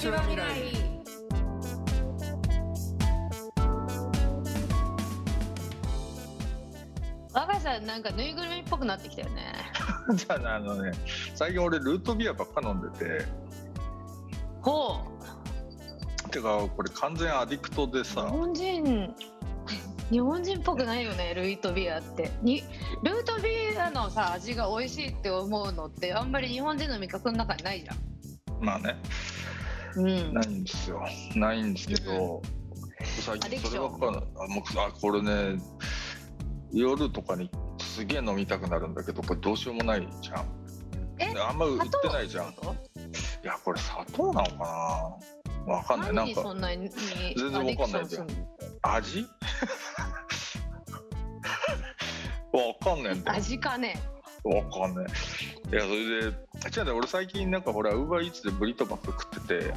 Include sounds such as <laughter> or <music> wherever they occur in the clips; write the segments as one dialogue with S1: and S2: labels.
S1: ちは未来
S2: 若さんなんかぬいぐるみっぽくなってきたよね。<laughs>
S3: じゃああのね最近俺ルートビアばっか飲んでて。
S2: ほ
S3: てかこれ完全アディクトで
S2: う日
S3: さ
S2: 本人日本人っぽくないよねルイートビアって。にルートビアのさ味が美味しいって思うのってあんまり日本人の味覚の中にないじゃん。
S3: まあね
S2: うん。
S3: ないんですよ。ないんですけど、最近そればっかあもうあこれね夜とかにすげえ飲みたくなるんだけどこれどうしようもないじゃん。あんま売ってないじゃん。いやこれ砂糖なのかな？わかんない。なんか
S2: 何にそんなに
S3: 全然わかんない
S2: アディクションするの？
S3: 味？<laughs> わかんないんだよ。
S2: 味かね。
S3: わかんない。いや、それで、違うね、俺最近なんかほら、ウーバーイーツでブリトバック食ってて、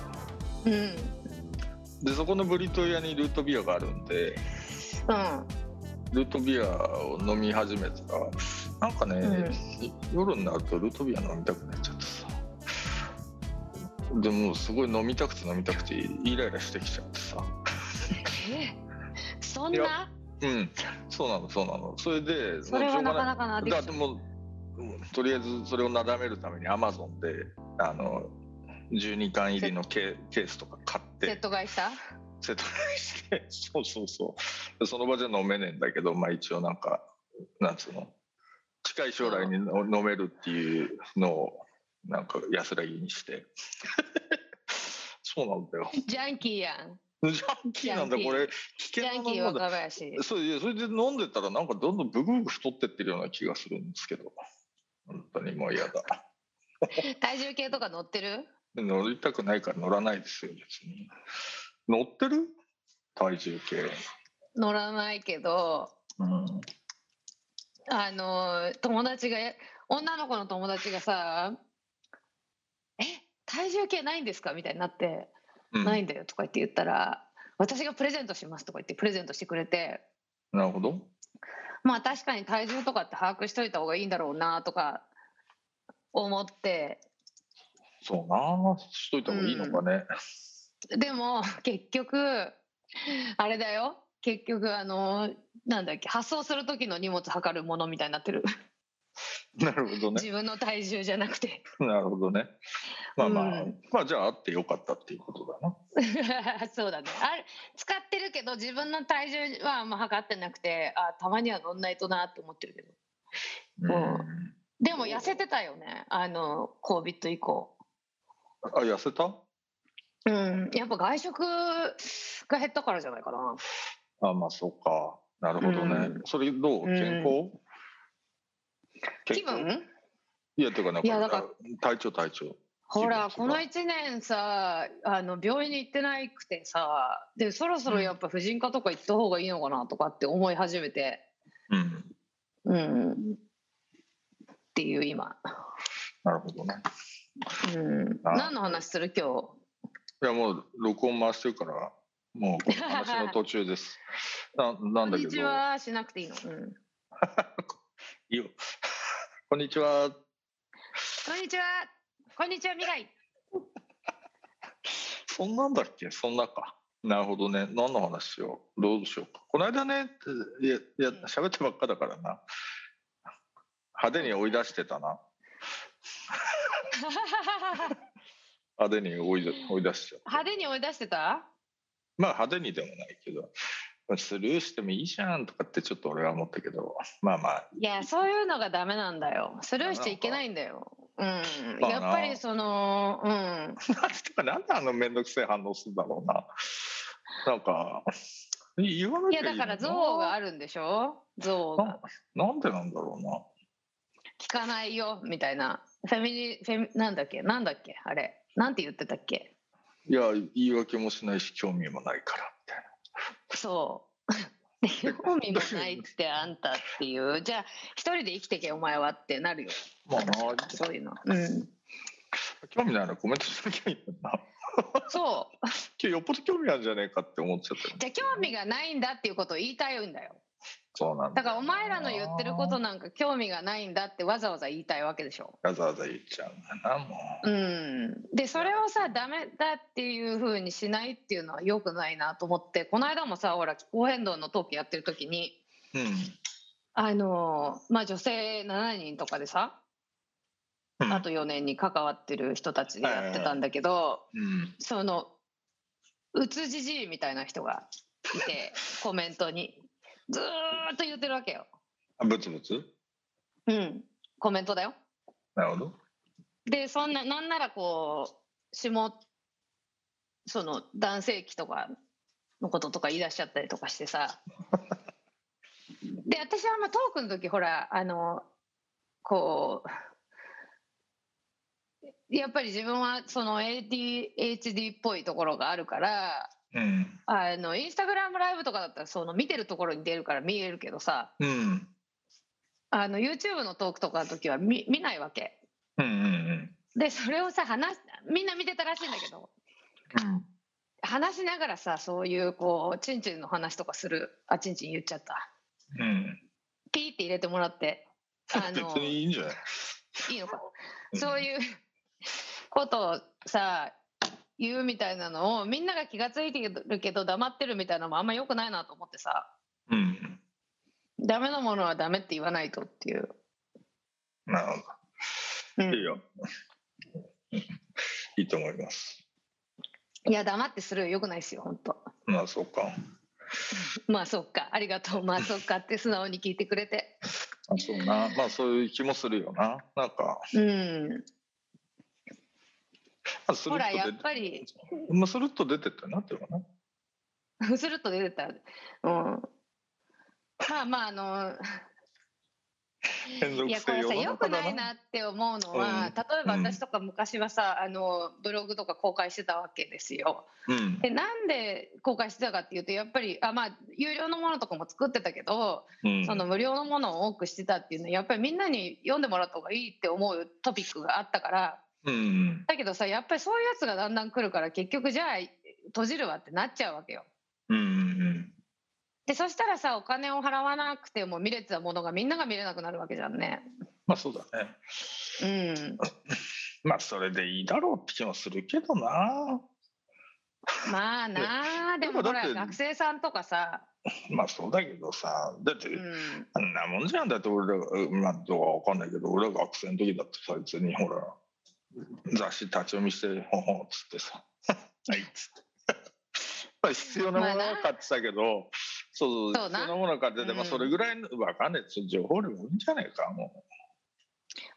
S2: うん。
S3: で、そこのブリト屋にルートビアがあるんで、
S2: うん。
S3: ルートビアを飲み始めたら、なんかね、
S2: う
S3: 夜になるとルートビア飲みたくなっちゃってさ。でも、すごい飲みたくて飲みたくて、イライラしてきちゃってさ。
S2: えそんな？
S3: うん、そうなの、そうなの。それで、
S2: それはなかなかな
S3: だってもううんとりあえずそれをなだめるためにアマゾンであの12巻入りのケケースとか買っ
S2: セッ
S3: て
S2: ト買いした？
S3: セット買いして <laughs> そうそうそう。でその場じゃ飲めねえんだけどまあ一応なんかなんつうの？近い将来にの飲めるっていうのをなんか安らぎにして。<laughs> そうなんだよ。
S2: ジャンキーやん。
S3: ジャンキーなんだ。これ危
S2: ジ
S3: 険な
S2: ャンキー
S3: ものだそういやそれで飲んでたらなんかどんどんブクブク太ってってるような気がするんですけど本当にもう嫌だ。
S2: 体重計とか乗ってる？
S3: 乗りたくないから乗らないですよ別に。乗ってる？体重計。
S2: 乗らないけど
S3: うん。
S2: あの友達が女の子の友達がさ「え体重計ないんですか?」みたいになって「
S3: うん。
S2: ないんだよ」とか言って言ったら「私がプレゼントします」とか言ってプレゼントしてくれて。
S3: なるほど
S2: まあ確かに体重とかって把握しといた方がいいんだろうなとか思って。
S3: そうな。しといた方がいいのかね、
S2: でも結局あれだよ。結局あのなんだっけ発送する時の荷物測るものみたいになってる <laughs>
S3: なるほどね。
S2: 自分の体重じゃなくて。<laughs>
S3: なるほどね。まあまあ、
S2: うん。
S3: まあじゃああってよかったっていうことだな。<laughs>
S2: そうだね。あれ使ってるけど自分の体重はあんま測ってなくてあたまには乗んないとなって思ってるけど。
S3: うん。
S2: でも痩せてたよね。あの COVID 以降。
S3: あ痩せた？
S2: うん。やっぱ外食が減ったからじゃないかな。
S3: あまあそうか。なるほどね、
S2: うん。
S3: それどう？
S2: うん。
S3: 健康、
S2: 気分？
S3: いやてかなんか
S2: いやだから
S3: 体調体調。
S2: ほらこの1年さあの病院に行ってなくてさでそろそろやっぱ婦人科とか行った方がいいのかなとかって思い始めて。
S3: うん。
S2: うん。っていう今、
S3: なるほどね。
S2: うん、
S3: あ。
S2: 何の話する？今
S3: いやもう録音回してるからもう話の途中です。ななんだけど。
S2: 日こんにちは。しなくていいの、うん、<laughs>
S3: いいよこんにちは。
S2: こんにちは。こんにちは未来 <laughs>
S3: そんなんだっけ？そんなか。なるほどね。何の話しようどうしようか？この間ねいやいや喋ってばっかだからな。派手に追い出してたな。<laughs> 派手に追い出追い出しちゃ
S2: 派手に追い出してた？
S3: まあ派手にでもないけどスルーしてもいいじゃんとかってちょっと俺は思ったけどまあまあ。
S2: いやそういうのがダメなんだよ。スルーしちゃいけないんだよ。うん、やっぱりそのうん。
S3: なんでなんであの面倒くさい反応するんだろうな。なんか言わないきゃいいの
S2: やだから憎悪があるんでしょ？憎悪。が
S3: ななんでなんだろうな。
S2: 聞かないよみたいな。フェミニフェミなんだっけ？なんだっけ？あれ。なんて言ってたっけ？
S3: いや言い訳もしないし興味もないからみたい
S2: そう。<laughs> 興味もないってあんたっていう。<laughs> じゃあ一人で生きてけお前はってなるよ。
S3: なまあな
S2: そういうの。うん。
S3: 興味ないのコメントしなきゃいいんだな。
S2: そう。<laughs>
S3: 今日よっぽど興味あるんじゃねえかって思っちゃったよ。
S2: じゃあ興味がないんだっていうことを言いたいんだよ
S3: そうなん
S2: だからお前らの言ってることなんか興味がないんだってわざわざ言いたいわけでしょ。
S3: わざわざ言っちゃうんだなもう。
S2: うん、でそれをさダメだっていうふうにしないっていうのは良くないなと思ってこの間もさほら気候変動のトークやってる時にあのまあ女性7人とかでさ
S3: うん。
S2: あと4年に関わってる人たちでやってたんだけど
S3: うん。
S2: そのうつじじいみたいな人がいてコメントにずーっと言ってるわけよ。
S3: あブツブツ
S2: うん、コメントだよ。
S3: なるほど。
S2: でそんななんならこう下その男性器とかのこととか言い出しちゃったりとかしてさ <laughs> で私はまあトークの時ほらあのこうやっぱり自分はその ADHD っぽいところがあるから
S3: うん。
S2: あのインスタグラムライブとかだったらその見てるところに出るから見えるけどさ
S3: うん。
S2: あの YouTube のトークとかの時は見見ないわけ。
S3: うんうん
S2: でそれをさ話しみんな見てたらしいんだけど
S3: うん。
S2: 話しながらさそういうこうチンチンの話とかするあチンチン言っちゃった
S3: うん。
S2: ピーって入れてもらってあ
S3: 別
S2: の
S3: にいいんじゃない？
S2: いいのか
S3: うん
S2: そういうことをさ言うみたいなのをみんなが気が付いてるけど黙ってるみたいなのもあんま良くないなと思ってさ
S3: うん。
S2: ダメなものはダメって言わないとっていう、
S3: なるほど。
S2: うん
S3: いいよ。うんいいと思います。
S2: いや黙ってするよくないですよ本当
S3: まあそうか。
S2: まあそっかありがとうまあそっかって素直に聞いてくれて
S3: あそうな。まあそういう気もするよな。なんか、
S2: うん
S3: まあ、
S2: ほらやっぱり
S3: まあ、スルッと出てったなっていうかな。<laughs>
S2: スルッと出てた。うん。まあまああのいやこれさよくない
S3: な。
S2: なって思うのは、
S3: うん
S2: 例えば私とか昔はさ、あのブログとか公開してたわけですよ。
S3: うん。
S2: でなんで公開してたかっていうとやっぱりあまあ有料のものとかも作ってたけど、
S3: うん。
S2: その無料のものを多くしてたっていうのはやっぱりみんなに読んでもらった方がいいって思うトピックがあったから
S3: うん。
S2: だけどさやっぱりそういうやつがだんだん来るから結局じゃあ閉じるわってなっちゃうわけよ。
S3: うん。うん。
S2: でそしたらさお金を払わなくても見れてたものがみんなが見れなくなるわけじゃんね。
S3: まあそうだね。
S2: うん、<laughs>
S3: まあそれでいいだろうって気もするけどな。
S2: まあなあでもほら学生さんとかさ、
S3: まあそうだけどさ。だって、
S2: うん、
S3: あんなもんじゃんだって俺らが、まあどうかわかんないけど、俺ら学生の時だってさ、別にほら、雑誌立ち読みして、ほんほんっつってさ、<laughs> はいっつって。ま <laughs> あ必要なものは買ってたけど、そう
S2: そうな。
S3: 必要なものは買ってて、
S2: うん。
S3: まあそれぐらいのわかんない。情報量多いんじゃないか、も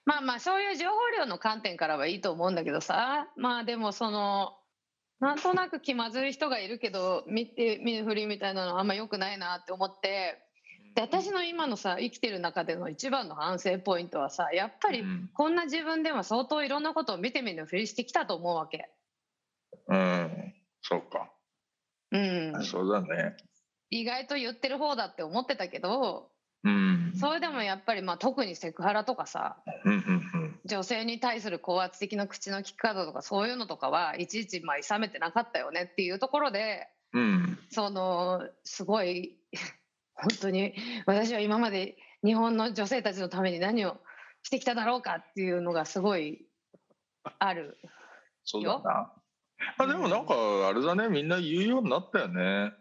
S2: まあまあそういう情報量の観点からはいいと思うんだけどさ。まあでもそのなんとなく気まずい人がいるけど見て見ぬふりみたいなのはあんま良くないなって思ってで私の今のさ生きてる中での一番の反省ポイントはさやっぱり
S3: うん
S2: こんな自分でも相当いろんなことを見て見ぬふりしてきたと思うわけ。
S3: うん、そうか、
S2: うん、
S3: そうだね。
S2: 意外と言ってる方だって思ってたけど
S3: うん。
S2: それでもやっぱりまあ特にセクハラとかさ
S3: うんうん
S2: 女性に対する高圧的な口の利き方とかそういうのとかはいちいちまあ諌めてなかったよねっていうところで
S3: うん。うん。
S2: そのすごい本当に私は今まで日本の女性たちのために何をしてきただろうかっていうのがすごいある。
S3: そうだな。あでもなんかあれだねみんな言うようになったよね。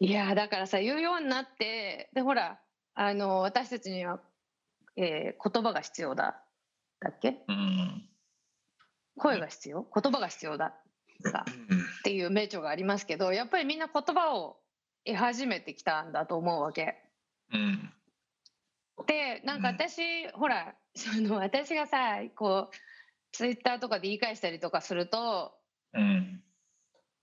S2: いやーだからさ言うようになってでほらあの私たちには、えー言葉が必要だだっけ？
S3: うん。
S2: 声が必要？言葉が必要だかっていう名著がありますけどやっぱりみんな言葉を得始めてきたんだと思うわけ。
S3: うん。
S2: でなんか私、ほらその私がさこうツイッターとかで言い返したりとかすると、
S3: うん。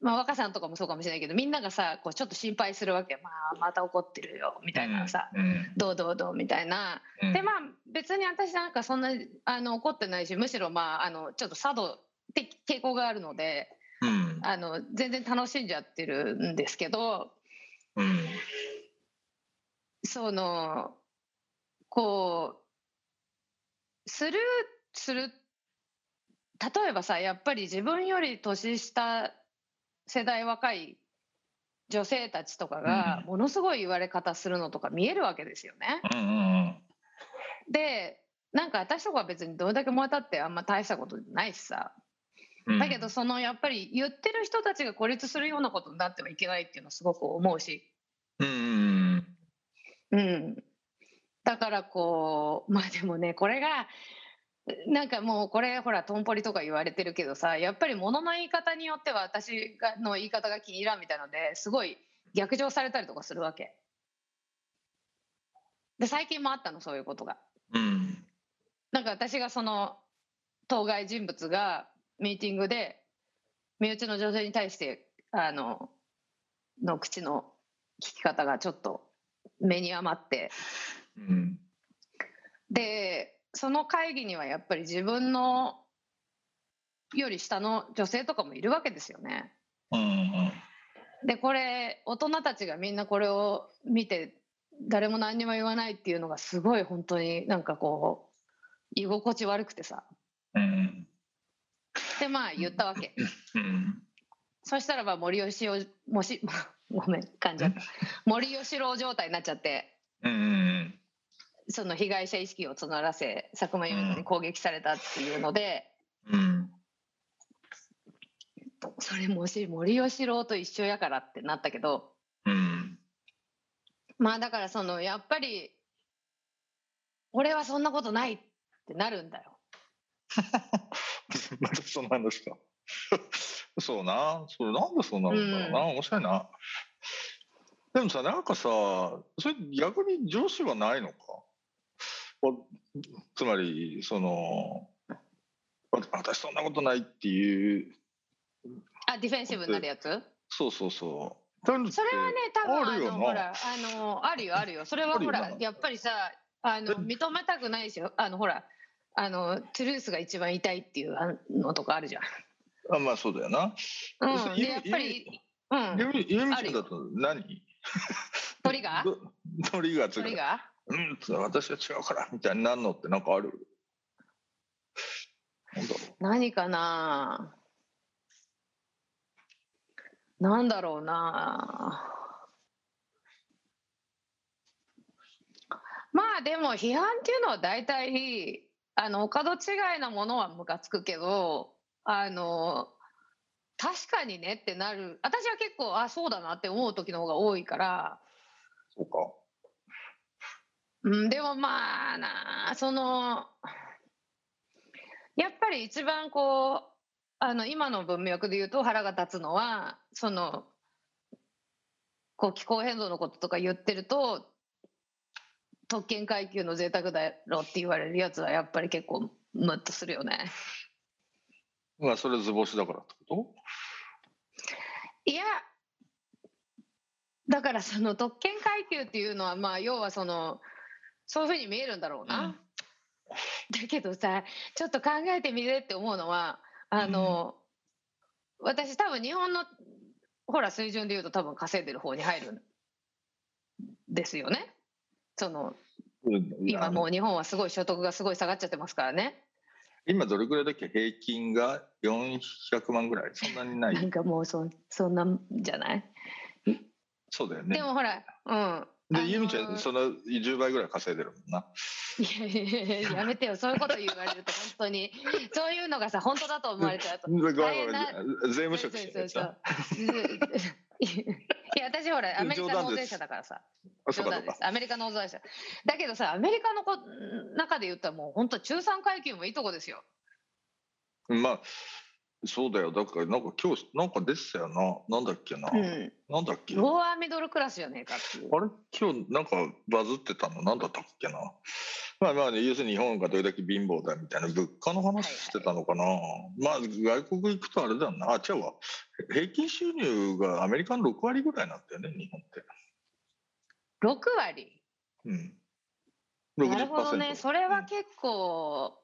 S2: まあ、若さんとかもそうかもしれないけどみんながさこうちょっと心配するわけ、まあ、また怒ってるよみたいなさ、
S3: うん。
S2: どうどうどうみたいな。
S3: うん。
S2: でまあ別に私なんかそんなあの怒ってないしむしろまああのちょっと佐渡的傾向があるので
S3: うん。
S2: あの全然楽しんじゃってるんですけど
S3: うん。
S2: そのこうスルーする例えばさやっぱり自分より年下世代若い女性たちとかがものすごい言われ方するのとか見えるわけですよね。
S3: うんうん
S2: でなんか私とかは別にどれだけ燃えたってあんま大したことないしさ
S3: うん。
S2: だけどそのやっぱり言ってる人たちが孤立するようなことになってはいけないっていうのはすごく思うし、
S3: うんうん
S2: うん、だからこうまあでもねこれがなんかもうこれほらトンポリとか言われてるけどさやっぱり物の言い方によっては私がの言い方が気に入らんみたいのですごい逆上されたりとかするわけ。で最近もあったのそういうことが。
S3: うん。
S2: なんか私がその当該人物がミーティングで身内の女性に対してあのの口の聞き方がちょっと目に余って
S3: うん。
S2: でその会議にはやっぱり自分のより下の女性とかもいるわけですよね。
S3: うんうん。
S2: でこれ大人たちがみんなこれを見て誰も何にも言わないっていうのがすごい本当になんかこう居心地悪くてさ
S3: うん
S2: でまあ言ったわけ。
S3: うん。
S2: そしたらば森喜朗もし <laughs> ごめん噛んじゃった森喜朗状態になっちゃってその被害者意識を募らせ佐久間由美子に攻撃されたっていうので、
S3: うん。
S2: それもし森喜朗と一緒やからってなったけど
S3: うん。
S2: まあだからそのやっぱり俺はそんなことないってなるんだよ。<laughs>
S3: またその話か。そうな。それなんでそうなるんだろうな。面白いな。でもさ、なんかさ、それ逆に上司はないのか？おつまり、その、わ私そんなことないっていう、
S2: あディフェンシブになるやつ？
S3: そうそうそう。それ
S2: はね多分あ
S3: あるよな
S2: のほらあのあるよあるよそれはほらやっぱりさあの
S3: え
S2: 認めたくないしあのほらあのトゥルースが一番痛いっていうあのとかあるじゃん。
S3: あまあそうだよな。
S2: うん、
S3: ゆ
S2: でやっぱり、うん、
S3: ゆみゆみ
S2: あるよ。
S3: ちゃんだと何？
S2: 鳥が？
S3: ど鳥がつ
S2: 鳥が？
S3: うん、私は違うからみたいになるのってなんかある？
S2: 何かな？なんだろうな？まあでも批判っていうのは大体あのお門違いなものはムカつくけどあの確かにねってなる私は結構あそうだなって思う時の方が多いから、
S3: うそうか。
S2: うん、でもまあなそのやっぱり一番こうあの今の文脈で言うと腹が立つのはそのこう気候変動のこととか言ってると特権階級の贅沢だろって言われるやつはやっぱり結構ムッとするよね。
S3: まあそれ図星だからってこ
S2: いやだからその特権階級っていうのはまあ要はそのそういうふうに見えるんだろうな。
S3: うん
S2: だけどさちょっと考えてみてって思うのはあの、私多分日本のほら水準で言うと多分稼いでる方に入るんですよね。その今もう日本はすごい所得がすごい下がっちゃってますからね。
S3: 今どれくらいだっけ？平均が400万ぐらい？そんなにな <laughs>
S2: ないんかもうそそんなんじゃない、
S3: そうだよね。
S2: で。もほらうん。あのー
S3: でゆみちゃんその10倍ぐらい稼いでるもんな。
S2: いやいやいややめてよ。そういうこと言われると本当に。そういうのがさ本当だと思われちゃうと。
S3: ごめんごめん。税務職してる
S2: いや私ほらアメリカ納税者だからさ。
S3: あそう
S2: 冗。談です。アメリカ納税者。だけどさアメリカのこ中で言ったらもう本当中産階級もいいとこですよ。
S3: まあそうだよ。だからなんか今日なんか出てたよな。なんだっけな、
S2: うん。
S3: なんだっけ。
S2: ローアーミドルクラスじゃねえかっていう
S3: あれ？今日なんかバズってたの？なんだったっけな。まあまあ、ね、要するに日本がどれだけ貧乏だみたいな物価の話してたのかな、まあ外国行くとあれだよな。あ違うわ。平均収入がアメリカの6割ぐらいなんだよね日本って。
S2: 6割？
S3: うん。
S2: なるほどね。
S3: 60%
S2: それは結構、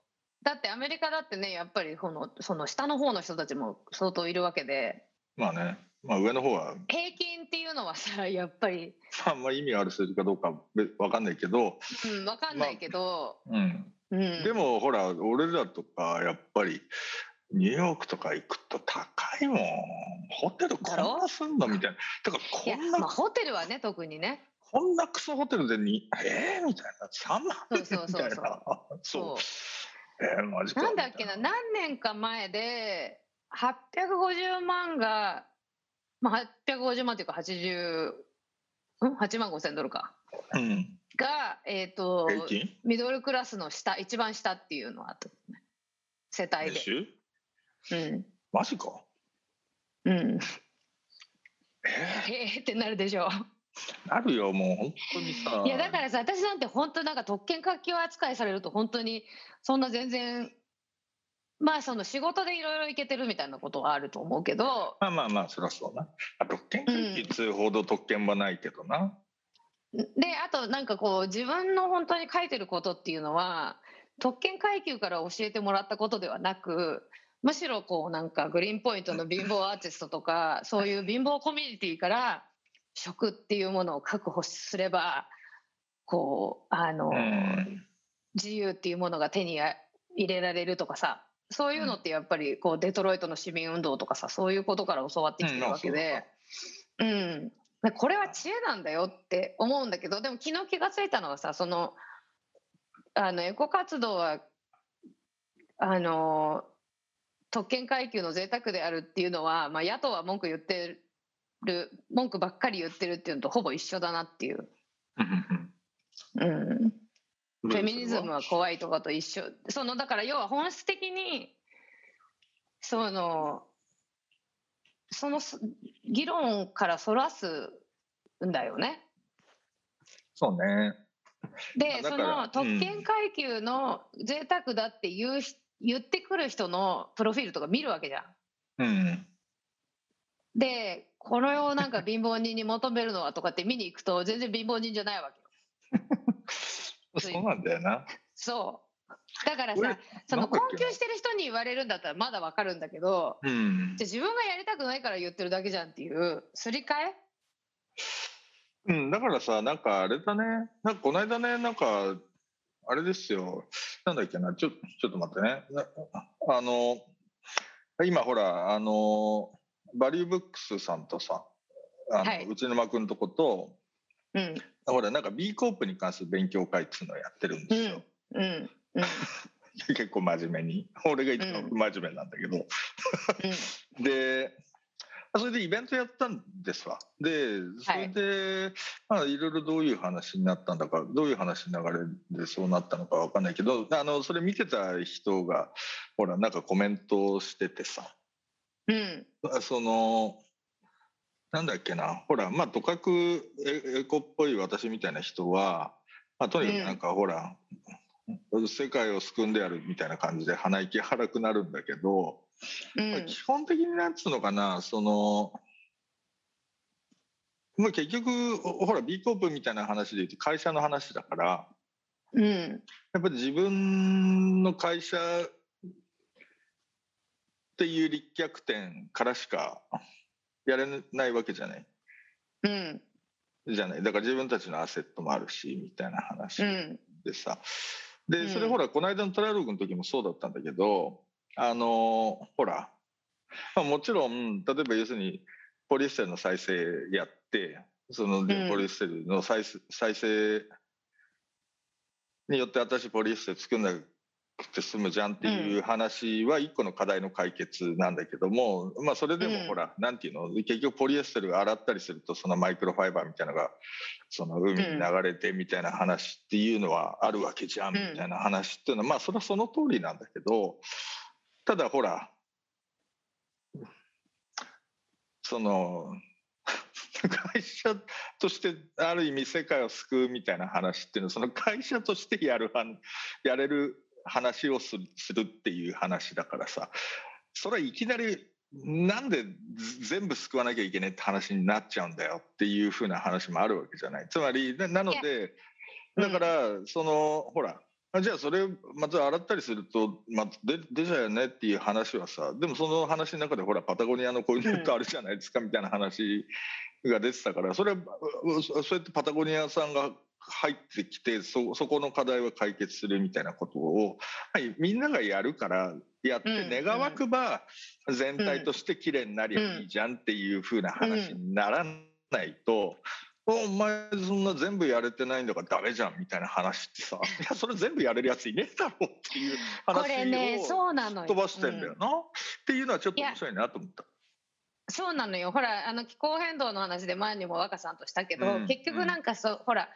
S2: だってアメリカだってねやっぱりこのその下の方の人たちも相当いるわけで。
S3: まあね。まあ上の方は。
S2: 平均っていうのはさやっぱり、
S3: あんま意味がある数字かどうかわかんないけど、
S2: うん、分かんないけど、
S3: うん、
S2: うん、
S3: でもほら俺らとかやっぱりニューヨークとか行くと高いもん。ホテルこんなすんの？みたいな。だからこんな、
S2: まあ、ホテルはね特にね。
S3: こんなクソホテルでにえー、みたいな。3万
S2: そうそうそうそう。
S3: みたいな。そう。
S2: そう
S3: えー、マジか。
S2: なんだっけな何年か前で850万が、まあ、850万っていうか80ん？8万5千ドルか。
S3: うん。
S2: が、えっと
S3: 平均？
S2: ミドルクラスの下一番下っていうのはあったね。世帯
S3: 年
S2: で。
S3: 収？
S2: うん。
S3: マジか。
S2: うん、
S3: え
S2: へえってなるでしょ。
S3: ー、なるよもう本当にさ。
S2: いやだからさ私なんて本当なんか特権階級扱いされると本当にそんな全然まあその仕事でいろいろいけてるみたいなことはあると思うけど。
S3: まあまあまあそりゃそうな。あ特権階級通ほど特権はないけどな、
S2: であとなんかこう自分の本当に書いてることっていうのは特権階級から教えてもらったことではなくむしろこうなんかグリーンポイントの貧乏アーティストとかそういう貧乏コミュニティから食っていうものを確保すればこうあの、
S3: うん。
S2: 自由っていうものが手に入れられるとかさそういうのってやっぱりこうデトロイトの市民運動とかさそういうことから教わってきてるわけで、うんこれは知恵なんだよって思うんだけどでも昨日気が付いたのはさそのあのエコ活動はあの特権階級の贅沢であるっていうのは、まあ、野党は文句言ってる文句ばっかり言ってるっていうのとほぼ一緒だなっていう。うんフェミニズムは怖いとかと一緒そのだから要は本質的にそのそのす議論からそらすんだよね。
S3: そうね
S2: でその特権階級の贅沢だって言うひ言ってくる人のプロフィールとか見るわけじゃん。
S3: うん
S2: でこれをなんか貧乏人に求めるのはとかって見に行くと全然貧乏人じゃないわけよ。<laughs>
S3: そうなんだよな。
S2: そう。だから
S3: 俺
S2: さその困窮してる人に言われるんだったらまだわかるんだけど
S3: うん。
S2: じゃあ自分がやりたくないから言ってるだけじゃんっていうすり替え？
S3: うん、だからさ、なんかあれだね、なんかこの間ね、なんか、あれですよ、なんだっけな、ちょちょっと待ってね、なあの、今ほら、あの、バリューブックスさんとさ、あの
S2: はい
S3: 内沼君とこと、
S2: うん
S3: ほら、なんか B コープに関する勉強会っていうのをやってるんですよ。
S2: うんうん <laughs>
S3: 結構真面目に。俺が一番不真面目なんだけど。<laughs> で、それでイベントやったんですわ。で、それで、まあ、いろいろどういう話になったんだか、どういう話の流れでそうなったのかわかんないけど、あの、それ見てた人が、ほら、なんかコメントをしててさ、
S2: うん。
S3: その、なんだっけな、ほら、まあ、とかくエエコっぽい私みたいな人は、まあ、とにかくなんか、ほら、世界を救んでやるみたいな感じで鼻息荒くなるんだけど、
S2: うん。
S3: まあ基本的になんつうのかなその、まあ、結局ほら B コープみたいな話で言うと会社の話だから
S2: うん。
S3: やっぱり自分の会社っていう立脚点からしかやれないわけじゃない。
S2: うん。
S3: じゃない。だから自分たちのアセットもあるしみたいな話
S2: うん。
S3: でさ。
S2: うん。
S3: でそれほらこの間のトライアログの時もそうだったんだけどあのほら、まあ、もちろん例えば要するにポリエステルの再生やってそのポリエステルの再生再生によって私ポリエステル作んなくて済むじゃんっていう話は一個の課題の解決なんだけども、まあそれでも
S2: うん。
S3: ほら、なんていうの？結局ポリエステル洗ったりするとそのマイクロファイバーみたいなのがその海に流れてみたいな話っていうのはあるわけじゃんみたいな話っていうのは、まあそれはその通りなんだけどただほらその会社としてある意味世界を救うみたいな話っていうのはその会社としてやるやれる話をするっていう話だからさ。それはいきなりなんで全部救わなきゃいけないって話になっちゃうんだよっていうふうな話もあるわけじゃない。つまりななのでだからそのほらあじゃあそれまず洗ったりすると、まあ、で出ちゃうよねっていう話はさでもその話の中でほらパタゴニアのこういうネットあるじゃないですかみたいな話が出てたからそれはうそうやってパタゴニアさんが入ってきてそそこの課題は解決するみたいなことを、はい、みんながやるからやって
S2: うん
S3: 願わくば全体として綺麗になりゃいいじゃんっていう風な話にならないと。お前そんな全部やれてないんだからダメじゃんみたいな話ってさ <laughs> いやそれ全部やれるやついねえだろうっていう話を
S2: これねそうなのよ。
S3: 飛ばしてんだよな、っていうのはちょっと面白いなと思った。
S2: そうなのよ。ほらあの気候変動の話で前にも若さんとしたけど、
S3: うん
S2: 結局なんかそう、ほら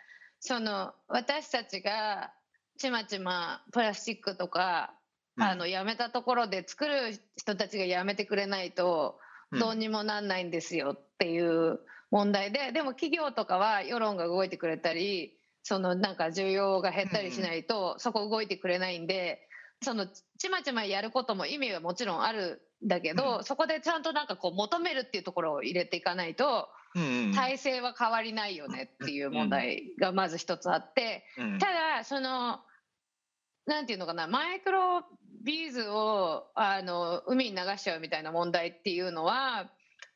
S2: その私たちがちまちまプラスチックとか、あのやめたところで作る人たちがやめてくれないと
S3: うん。
S2: どうにもなんないんですよっていう問題ででも企業とかは世論が動いてくれたりそのなんか需要が減ったりしないとそこ動いてくれないんでそのちまちまやることも意味はもちろんあるんだけど、
S3: う
S2: そこでちゃんとなんかこう求めるっていうところを入れていかないと
S3: うんうん
S2: 体制は変わりないよねっていう問題がまず一つあって
S3: うん。
S2: ただそのなんていうのかなマイクロビーズをあの海に流しちゃうみたいな問題っていうのは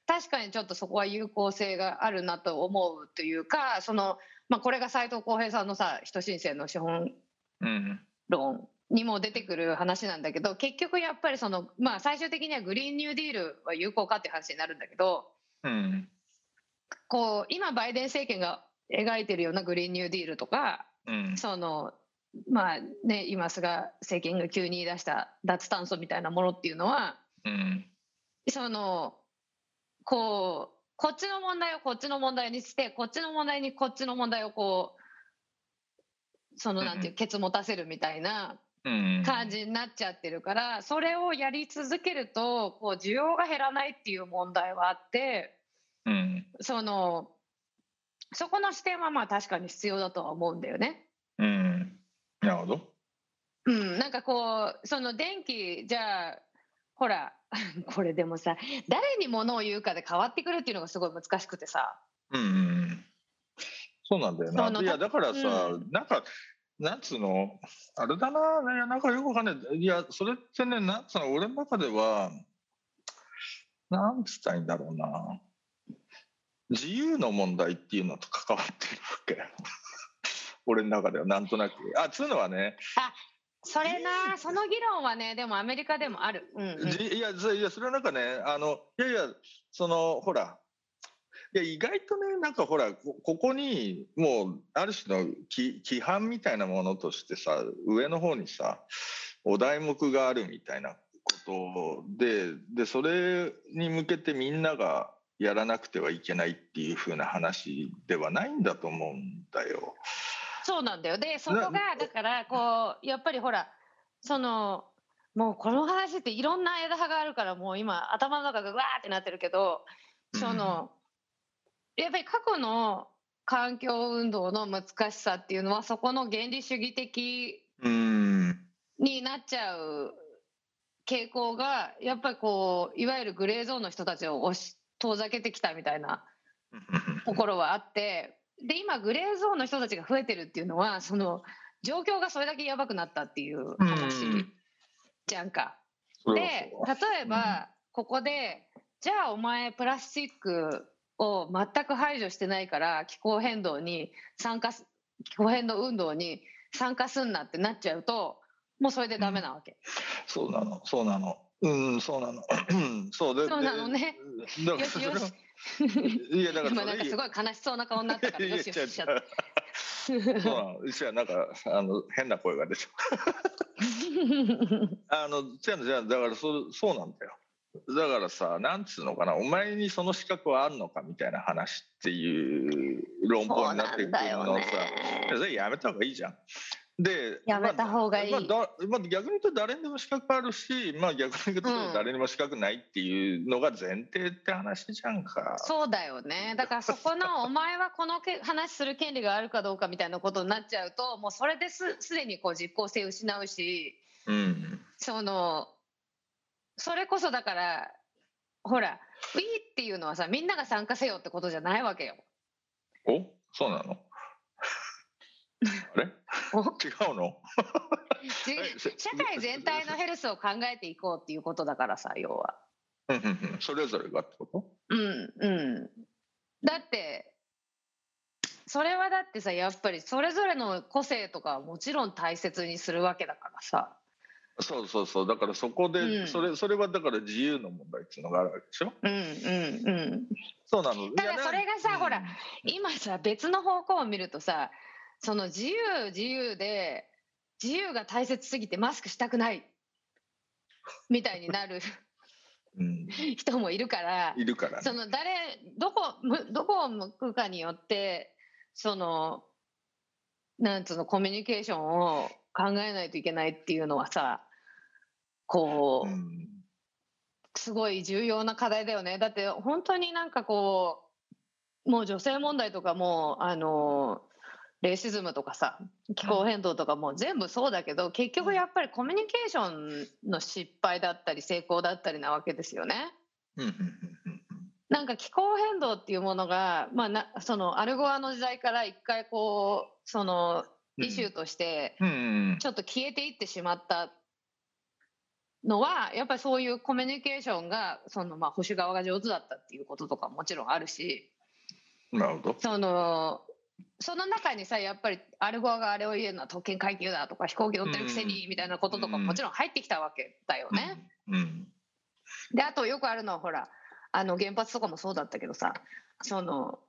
S2: 確かにちょっとそこは有効性があるなと思うというかその、まあ、これが斉藤浩平さんのさ人申請の資本
S3: うん
S2: 論にも出てくる話なんだけど結局やっぱりその、まあ、最終的にはグリーンニューディールは有効かっていう話になるんだけど
S3: うん
S2: こう今バイデン政権が描いてるようなグリーンニューディールとか
S3: うん。
S2: そのまあね今菅政権が急に言い出した脱炭素みたいなものっていうのは
S3: うん。
S2: そのこうこっちの問題をこっちの問題にしてこっちの問題にこっちの問題をこうそのなんていうケツ持たせるみたいな
S3: うん。
S2: 感じになっちゃってるからそれをやり続けるとこう需要が減らないっていう問題はあって
S3: うん。
S2: そのそこの視点はまあ確かに必要だとは思うんだよね。
S3: うん。なるほど。
S2: うん、なんかこうその電気じゃあほら <laughs> これでもさ誰に物を言うかで変わってくるっていうのがすごい難しくてさ。
S3: うんそうなんだよな。いやだからさ、
S2: う
S3: なんかなんつうの？あれだな、いやなんかよくわかんない。いやそれってねなんつうの？俺の中ではなんつったらいいんだろうな自由の問題っていうのと関わってるわけ <laughs> 俺の中ではなんとなく。あつうのはね
S2: それなその議論はねでもアメリカでもある、うんうん。
S3: じいやそいやそれはなんかねあのいやいやそのほらいや意外とねなんかほらこここにもうある種のき規範みたいなものとしてさ上の方にさお題目があるみたいなことででそれに向けてみんながやらなくてはいけないっていう風な話ではないんだと思うんだよ。
S2: そうなんだよ。でそこが
S3: な
S2: だからこうやっぱりほらそのもうこの話っていろんな枝葉があるからもう今頭の中がわーってなってるけどその、やっぱり過去の環境運動の難しさっていうのはそこの原理主義的
S3: うん。
S2: になっちゃう傾向がやっぱりこういわゆるグレーゾーンの人たちを押し遠ざけてきたみたいなところはあってで今グレーゾーンの人たちが増えてるっていうのはその状況がそれだけやばくなったっていう話
S3: うん
S2: じゃんか。で例えばここでじゃあお前プラスチックを全く排除してないから気候変動に参加す気候変動運動に参加すんなってなっちゃうともうそれでダメなわけ。
S3: そうなの、そうなの。うん、そうなの。うんそうで。
S2: そうなのね
S3: で。だから
S2: よしよし
S3: それはいや、だから
S2: 今なんかすごい悲しそうな顔になったからよしよししちゃっ
S3: いや違う違うそうなの。じゃあ、なんか、あの、変な声が出ちゃう。<laughs> あの、じゃあ、じゃあ、だから、そう、そうなんだよ。だからさ、なんつうのかな、お前にその資格はあるのかみたいな話っていう論法になってくるのをさ、いやそれやめた方がいいじゃん。で、
S2: やめた方がいい
S3: まあまあだまあ、逆に言うと誰にでも資格あるし、まあ、逆に言うと
S2: うん
S3: 誰にも資格ないっていうのが前提って話じゃんか。
S2: そうだよねだからそこのお前はこのけ話する権利があるかどうかみたいなことになっちゃうともうそれですすでにこう実効性失うし
S3: うん。
S2: そのそれこそだからほら「ウィー」っていうのはさみんなが参加せよってことじゃないわけよ。
S3: お？そうなの？あれ？
S2: お？
S3: 違うの？
S2: 社会全体のヘルスを考えていこうっていうことだからさ要は。
S3: うんうんうん。それぞれがってこと？
S2: うんうん。だってそれはだってさやっぱりそれぞれの個性とかはもちろん大切にするわけだからさ。
S3: そうそうそう。だからそこで、
S2: うん。
S3: それそれはだから自由の問題っていうのがあるわけでしょ？
S2: うんうんうん。
S3: そうなの。
S2: だからそれがさほら今さ別の方向を見るとさその自由自由で自由が大切すぎてマスクしたくない。みたいになる。
S3: うん、
S2: 人もいるから。
S3: いるからね。
S2: その誰どこむどこを向くかによってそのなんつうのコミュニケーションを考えないといけないっていうのはさこう、
S3: うん
S2: すごい重要な課題だよね。だって本当になんかこうもう女性問題とかもあのレイシズムとかさ気候変動とかも全部そうだけど結局やっぱりコミュニケーションの失敗だったり成功だったりなわけですよね。なんか気候変動っていうものが、まあ、なそのアルゴアの時代から一回こうその
S3: うん。
S2: イシューとしてちょっと消えていってしまったのはやっぱりそういうコミュニケーションがそのまあ保守側が上手だったっていうこととかもちろんあるし。
S3: なるほど。
S2: そのその中にさやっぱりアルゴアがあれを言うのは特権階級だとか飛行機乗ってるくせにみたいなこととかももちろん入ってきたわけだよね。
S3: うん。
S2: であとよくあるのはほらあの原発とかもそうだったけどさその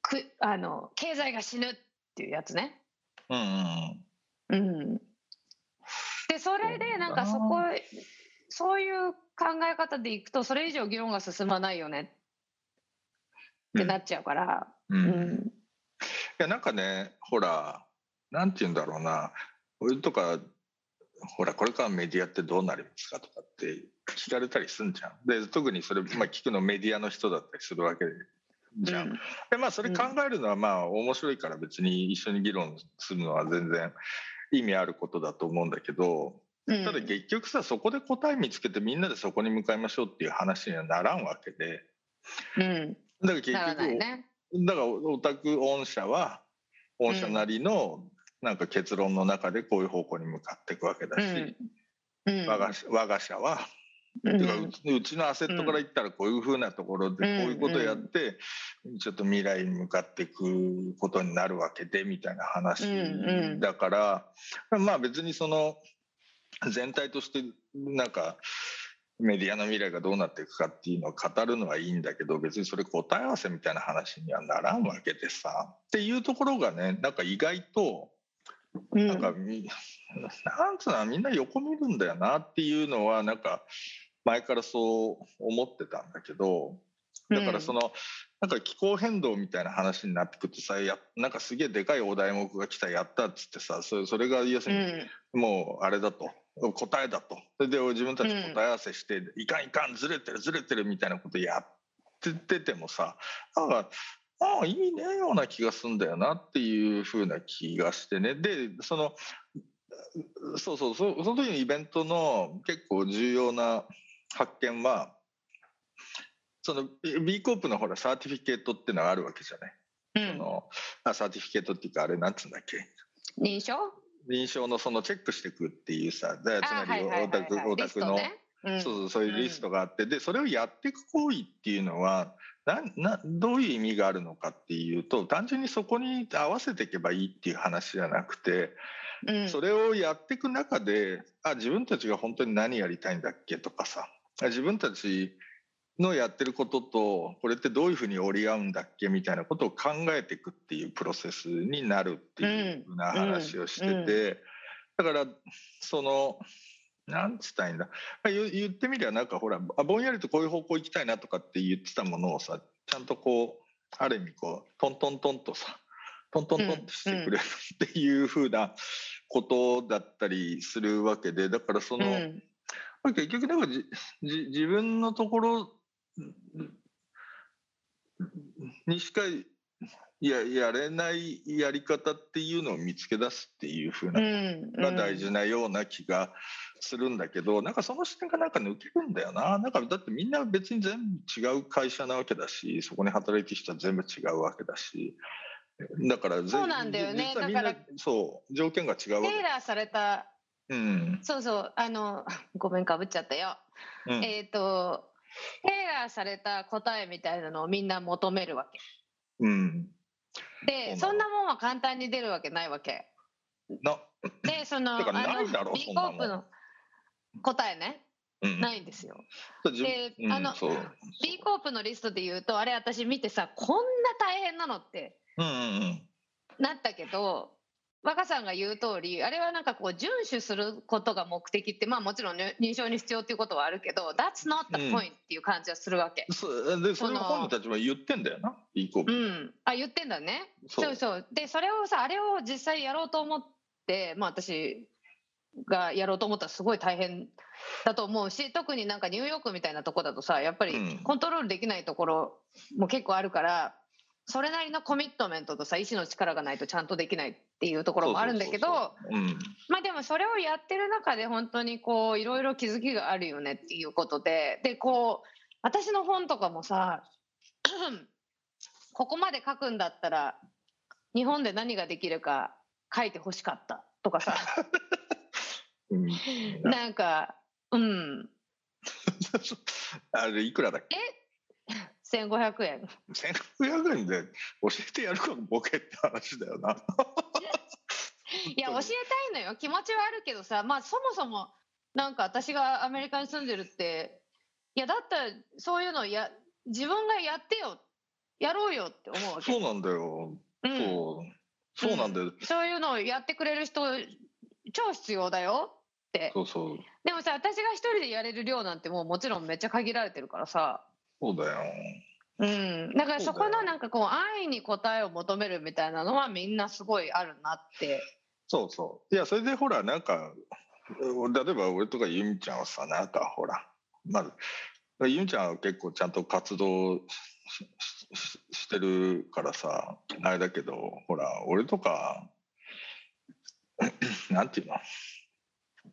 S2: くあの経済が死ぬっていうやつね。
S3: うんうん
S2: うん、でそれでなんかそこそういう考え方でいくとそれ以上議論が進まないよねってなっちゃうから。
S3: うんやなんかねほらなんて言うんだろうな。俺とかほらこれからメディアってどうなりますかとかって聞かれたりすんじゃん。で特にそれ、まあ、聞くのメディアの人だったりするわけじゃん、でまあそれ考えるのはまあ面白いから別に一緒に議論するのは全然意味あることだと思うんだけど
S2: うん。
S3: ただ結局さそこで答え見つけてみんなでそこに向かいましょうっていう話にはならんわけで。
S2: うん、
S3: だから結局
S2: ね。
S3: だからオタク御社は御社なりのなんか結論の中でこういう方向に向かっていくわけだし、
S2: うん。うん。
S3: 我が我が社は、
S2: うん。
S3: てかうちうちのアセットから言ったらこういうふうなところでこういうことをやって、ちょっと未来に向かっていくことになるわけでみたいな話だから、まあ別にその全体としてなんかメディアの未来がどうなっていくかっていうのを語るのはいいんだけど別にそれ答え合わせみたいな話にはならんわけでさ。っていうところがねなんか意外と
S2: うん。
S3: なんかみ、なんつうのみんな横見るんだよなっていうのはなんか前からそう思ってたんだけどだからその、なんか気候変動みたいな話になってくるとさやなんかすげえでかいお題目が来たやったっつってさそれそれが要す
S2: う
S3: るに
S2: ん。
S3: もうあれだと答えだと。それで自分たち答え合わせして、いかんいかんずれてるずれてるみたいなことやってててもさなんかああ意味ねえような気がするんだよなっていうふうな気がしてね。でそのそうそうそその時のイベントの結構重要な発見はその B コープのほら certificate っていうのがあるわけじゃない。
S2: うん。
S3: そのあ certificate っていうかあれなんつうんだっけ？
S2: 認証
S3: 認証のそのチェックしていくっていうさつまりオタクオタクの、
S2: ね。うん。
S3: そうそういうリストがあって、でそれをやっていく行為っていうのはななどういう意味があるのかっていうと単純にそこに合わせていけばいいっていう話じゃなくて、
S2: うん。
S3: それをやっていく中であ自分たちが本当に何やりたいんだっけとかさあ自分たちのやってることとこれってどういうふうに折り合うんだっけみたいなことを考えていくっていうプロセスになるっていうふうな話をしてて、だからそのなんつったらいいんだ？まあ言言ってみりゃなんかほらあぼんやりとこういう方向行きたいなとかって言ってたものをさちゃんとこうある意味こうトントントンとさトントントンってしてくれるっていうふうなことだったりするわけでだからその、結局なんかじじ自分のところにしかややれないやり方っていうのを見つけ出すっていうふうな
S2: うん
S3: が大事なような気がするんだけど、なんかその視点がなんか抜けるんだよな。なんかだってみんな別に全部違う会社なわけだし、そこに働いてる人は全部違うわけだし。だからぜ
S2: そうなんだよね。だか
S3: そう条件が違うわけ
S2: テイラーされた
S3: うん。
S2: そうそうあの <laughs> ごめんかぶっちゃったよ、
S3: うん。
S2: えっ、とテイラーされた答えみたいなのをみんな求めるわけ。
S3: うん。
S2: で
S3: そ
S2: んなもんは簡単に出るわけないわけ。
S3: な、
S2: でその <laughs>
S3: ないだろ
S2: の答えね。
S3: うん、
S2: ないんですよ。
S3: 自
S2: で
S3: うん
S2: あの B コープのリストで言うとあれ私見てさこんな大変なのって
S3: うんうんうん。
S2: なったけど若さんが言う通りあれはなんかこう遵守することが目的ってまあもちろんね認証に必要っていうことはあるけど That's not the
S3: うん。
S2: point っていう感じはするわけ。
S3: そうでそれを本人たちも言ってんだよなコープ、
S2: うん、あ言ってんだね。
S3: そ
S2: そううそう。でそれをさあれを実際やろうと思ってまあ私がやろうと思ったらすごい大変だと思うし特になんかニューヨークみたいなとこだとさやっぱり
S3: うん。
S2: コントロールできないところも結構あるからそれなりのコミットメントとさ意志の力がないとちゃんとできないっていうところもあるんだけどまあでもそれをやってる中で本当にこういろいろ気づきがあるよねっていうことででこう私の本とかもさ <clears throat> ここまで書くんだったら日本で何ができるか書いてほしかったとかさ。<laughs>
S3: うん、
S2: なんかうん。<laughs>
S3: あれいくらだっけ？
S2: 1500円。
S3: 1500円で教えてやるかボケって話だよな。
S2: いや教えたいのよ。気持ちはあるけどさまあそもそもなんか私がアメリカに住んでるって。いやだったらそういうのや自分がやってよ。やろうよって思うわけ。
S3: そうなんだよ。
S2: うん。
S3: そう。そうなんだよ。
S2: そういうのをやってくれる人超必要だよ。って。
S3: そうそう。
S2: でもさ私が一人でやれる量なんてもうもちろんめっちゃ限られてるからさ
S3: そうだよ。
S2: うんだからそこのなんかこう安易に答えを求めるみたいなのはみんなすごいあるなって
S3: そうそう。いや、それでほら、なんか、例えば俺とかゆみちゃんはさ、なんかほら、まず、ゆみちゃんは結構ちゃんと活動してるからさ、あれだけど、ほら、俺とか、<clears throat> なんていうの？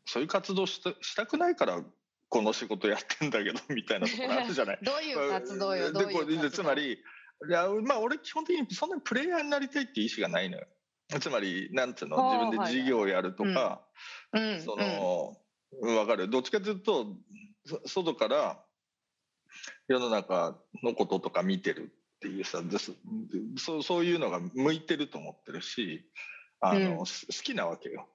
S3: そういう活動したしたくないから、この仕事やってんだけど、<laughs> みたいなところあるじゃない。<laughs>
S2: どういう活動よどう
S3: でこれでつまりいやまあ俺基本的にそんなにプレイヤーになりたいっていう意思がないのよ。つまりなんつうの？自分で事業をやるとか、
S2: うん。
S3: その、分かる？どっちかというとそ外から世の中のこととか見てるっていうさですそうそういうのが向いてると思ってるしあの、
S2: うん。
S3: す好きなわけよ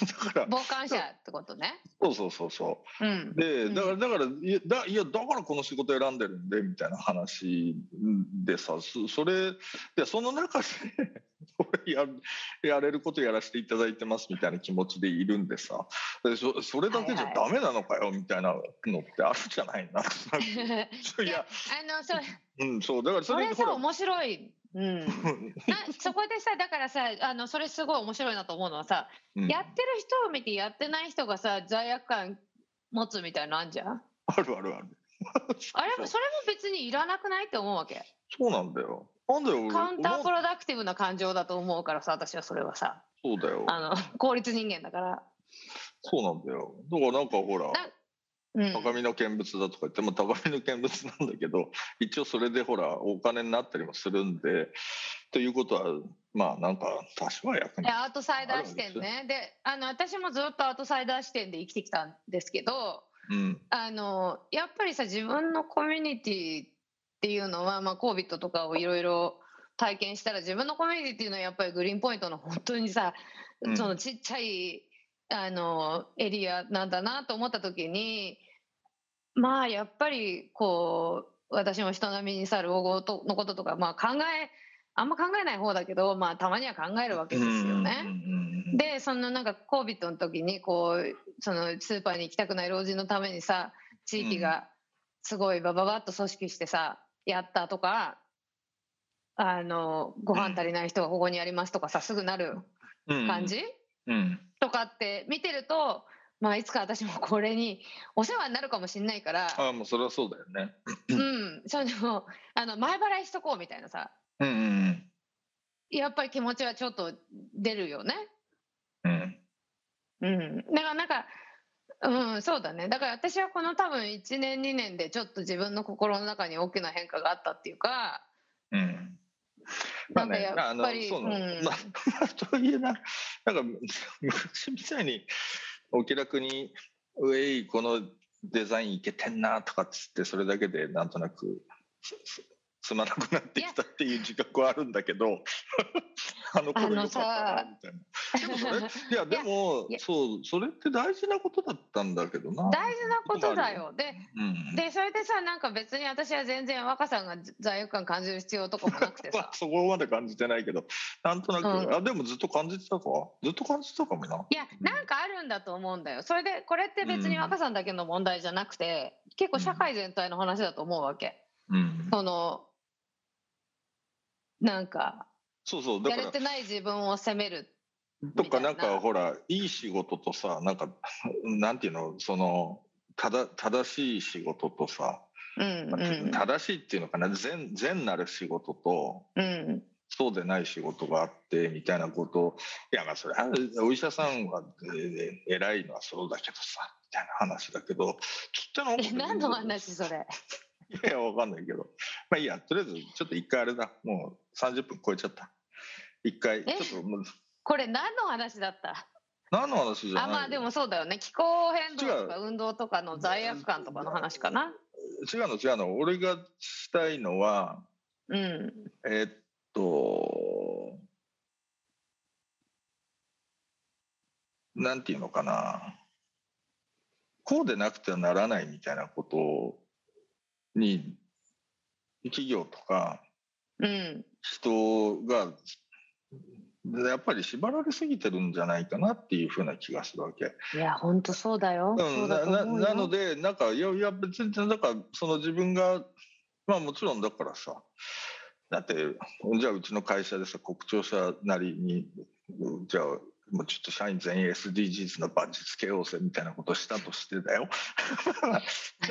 S3: <laughs> だから
S2: 傍観者ってことね。
S3: そうそうそうそう。
S2: うん。
S3: で
S2: うん。
S3: だからだからいやだいやだからこの仕事選んでるんでみたいな話でさそそれでその中で <laughs> 俺ややれることやらせていただいてますみたいな気持ちでいるんでさでそそれだけじゃダメなのかよみたいなのってあるじゃないな。<laughs> いや
S2: あのそ
S3: う。んそうだからそ
S2: そ
S3: れほら
S2: れさ面白いうん。なそこでさだからさあのそれすごい面白いなと思うのはさ、
S3: うん。
S2: やってる人を見てやってない人がさ罪悪感持つみたいなのあんじゃん？
S3: あるあるある。<laughs>
S2: あれもそれも別にいらなくないって思うわけ？
S3: そうなんだよ。なんだよ
S2: カウンタープ
S3: 俺
S2: ロダクティブな感情だと思うからさ私はそれはさ。
S3: そうだよ。
S2: あの効率人間だから、
S3: そうなんだよ。だからなんかほら高みの見物だとか言っても高みの見物なんだけど <laughs> 一応それでほらお金になったりもするんでということはまあなんか多少は役に
S2: アウトサイダー視点ね。であの私もずっとアウトサイダー視点で生きてきたんですけど
S3: うん。
S2: あのやっぱりさ自分のコミュニティっていうのは、まあ、COVID とかをいろいろ体験したら自分のコミュニティっていうのはやっぱりグリーンポイントの本当にさ、
S3: うん。
S2: そのちっちゃいあのエリアなんだなと思った時にまあやっぱりこう私も人並みに去る大ごとのこととか、まあ、考えあんま考えない方だけど、まあ、たまには考えるわけですよね。
S3: うんうんうん
S2: でそのなんか COVID の時にこうそのスーパーに行きたくない老人のためにさ地域がすごいバババッと組織してさやったとかあのご飯足りない人がここにありますとかさすぐなる
S3: うん。
S2: 感じ、
S3: うん
S2: とかって見てると、まあ、いつか私もこれにお世話になるかもしれないから、
S3: ああもうそれはそうだよね。
S2: うん、そのあの前払いしとこうみたいなさ。
S3: うんうん
S2: やっぱり気持ちはちょっと出るよね。
S3: うん。
S2: うん、だからなんか、うん、そうだね。だから私はこの多分1年2年でちょっと自分の心の中に大きな変化があったっていうか
S3: うん
S2: なんかやっ
S3: あのそうなの。
S2: うん。
S3: まあ <laughs> とはいえななんか昔みたいにお気楽に「ウェイこのデザインいけてんな」とかっつってそれだけでなんとなくすまなくなってきたっていう自覚はあるんだけど <laughs> あの頃よかったなみたいな。でもそれいやでもそうそれって大事なことだったんだけどな。
S2: 大事なことだよ。で
S3: うん、
S2: でそれでさなんか別に私は全然若さんが罪悪感感じる必要とかもなくて <laughs>
S3: ま
S2: さ
S3: あそこまで感じてないけどなんとなく、
S2: うん。
S3: あでもずっと感じてたか？ずっと感じてたかもな。
S2: いやなんかあるんだと思うんだよ。それでこれって別に若さんだけの問題じゃなくて結構社会全体の話だと思うわけ。
S3: うん、
S2: そのなんか
S3: そうそうだ
S2: や
S3: から。
S2: れてない自分を責める
S3: とかなんかほらいい仕事とさなんかなんていうのそのただ正しい仕事とさ、
S2: うんうん。
S3: 正しいっていうのかな善善なる仕事と
S2: うん。
S3: そうでない仕事があってみたいなことをいやまあそれはお医者さんはえー偉いのはそうだけどさみたいな話だけどちっちゃ
S2: 何の話それ？
S3: いやわかんないけど。まあいいやとりあえずちょっと一回あれだ。もう30分超えちゃった。一回
S2: え？
S3: ちょっともう。
S2: これ何の話だった？
S3: 何の話じゃない
S2: あまあでもそうだよね。気候変動とか運動とかの罪悪感とかの話かな？
S3: 違うの違うの。俺がしたいのは
S2: うん。
S3: えっとなんていうのかな。こうでなくてはならないみたいなことに企業とか
S2: うん。
S3: 人がやっぱり縛られすぎてるんじゃないかなっていうふうな気がするわけ。
S2: いや本当そうだよ、
S3: う、
S2: んだ
S3: なななのでなんかいやいや別にだからその自分がまあもちろんだからさだってじゃあうちの会社でさ国庁舎なりにじゃあもうちょっと社員全員 SDGs のバッジつけようぜみたいなことしたとしてだよ。<laughs>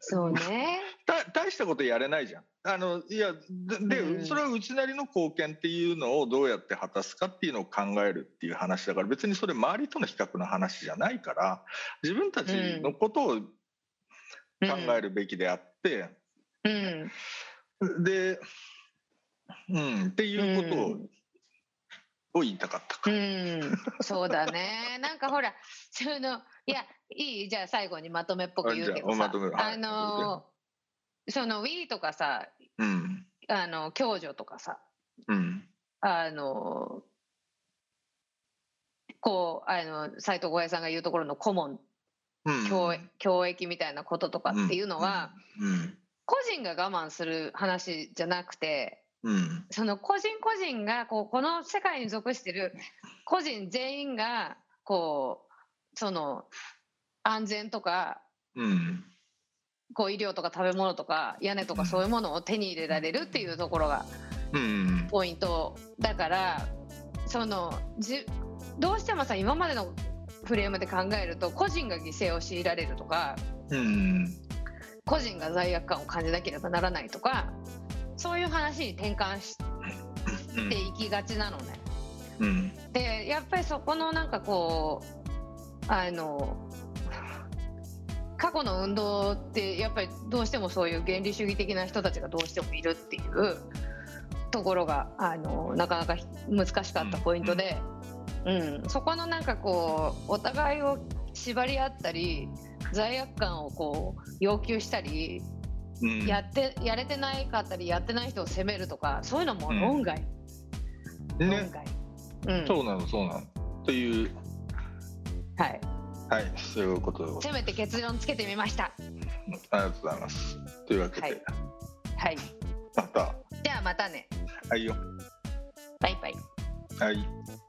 S2: そうね。<laughs>
S3: 大大したことやれないじゃん。あのいやでで、
S2: うん。
S3: それはうちなりの貢献っていうのをどうやって果たすかっていうのを考えるっていう話だから別にそれ周りとの比較の話じゃないから自分たちのことを考えるべきであって、
S2: うん。
S3: で、うん、っていうことを,、
S2: うん
S3: を言いたかったか。
S2: うん、そうだね。<laughs> なんかほら、その、いや、いい、じゃあ最後にまとめっぽく言うけどさ。
S3: あま
S2: あの、その Wii とかさ、
S3: うん。
S2: あの、共助とかさ、
S3: うん。
S2: あの、こう、あの、斉藤浩平さんが言うところの顧問、
S3: うん。
S2: 教教育みたいなこととかっていうのは、
S3: うん。
S2: 個人が我慢する話じゃなくて、
S3: うん。
S2: その個人個人がこうこの世界に属してる個人全員がこうその安全とか
S3: うん。
S2: こう医療とか食べ物とか屋根とかそういうものを手に入れられるっていうところが
S3: うん
S2: ポイントだからそのじどうしてもさ今までのフレームで考えると個人が犠牲を強いられるとか
S3: うん。
S2: 個人が罪悪感を感じなければならないとかそういう話に転換し
S3: うん
S2: ていきがちなのね。
S3: うん。
S2: でやっぱりそこのなんかこうあの過去の運動ってやっぱりどうしてもそういう原理主義的な人たちがどうしてもいるっていうところがあのなかなか難しかったポイントで、うんそこのなんかこうお互いを縛り合ったり罪悪感をこう要求したり、
S3: うん
S2: やってやれてないかったりやってない人を責めるとかそういうのも論外、論
S3: ね
S2: 外、うん、
S3: そうなのそうなの。という。
S2: はい。
S3: はいそういうこと
S2: せめて結論つけてみました。
S3: ありがとうございます。というわけで、
S2: はい。はい。
S3: また。
S2: ではまたね。
S3: はいよ。
S2: バイバイ。
S3: はい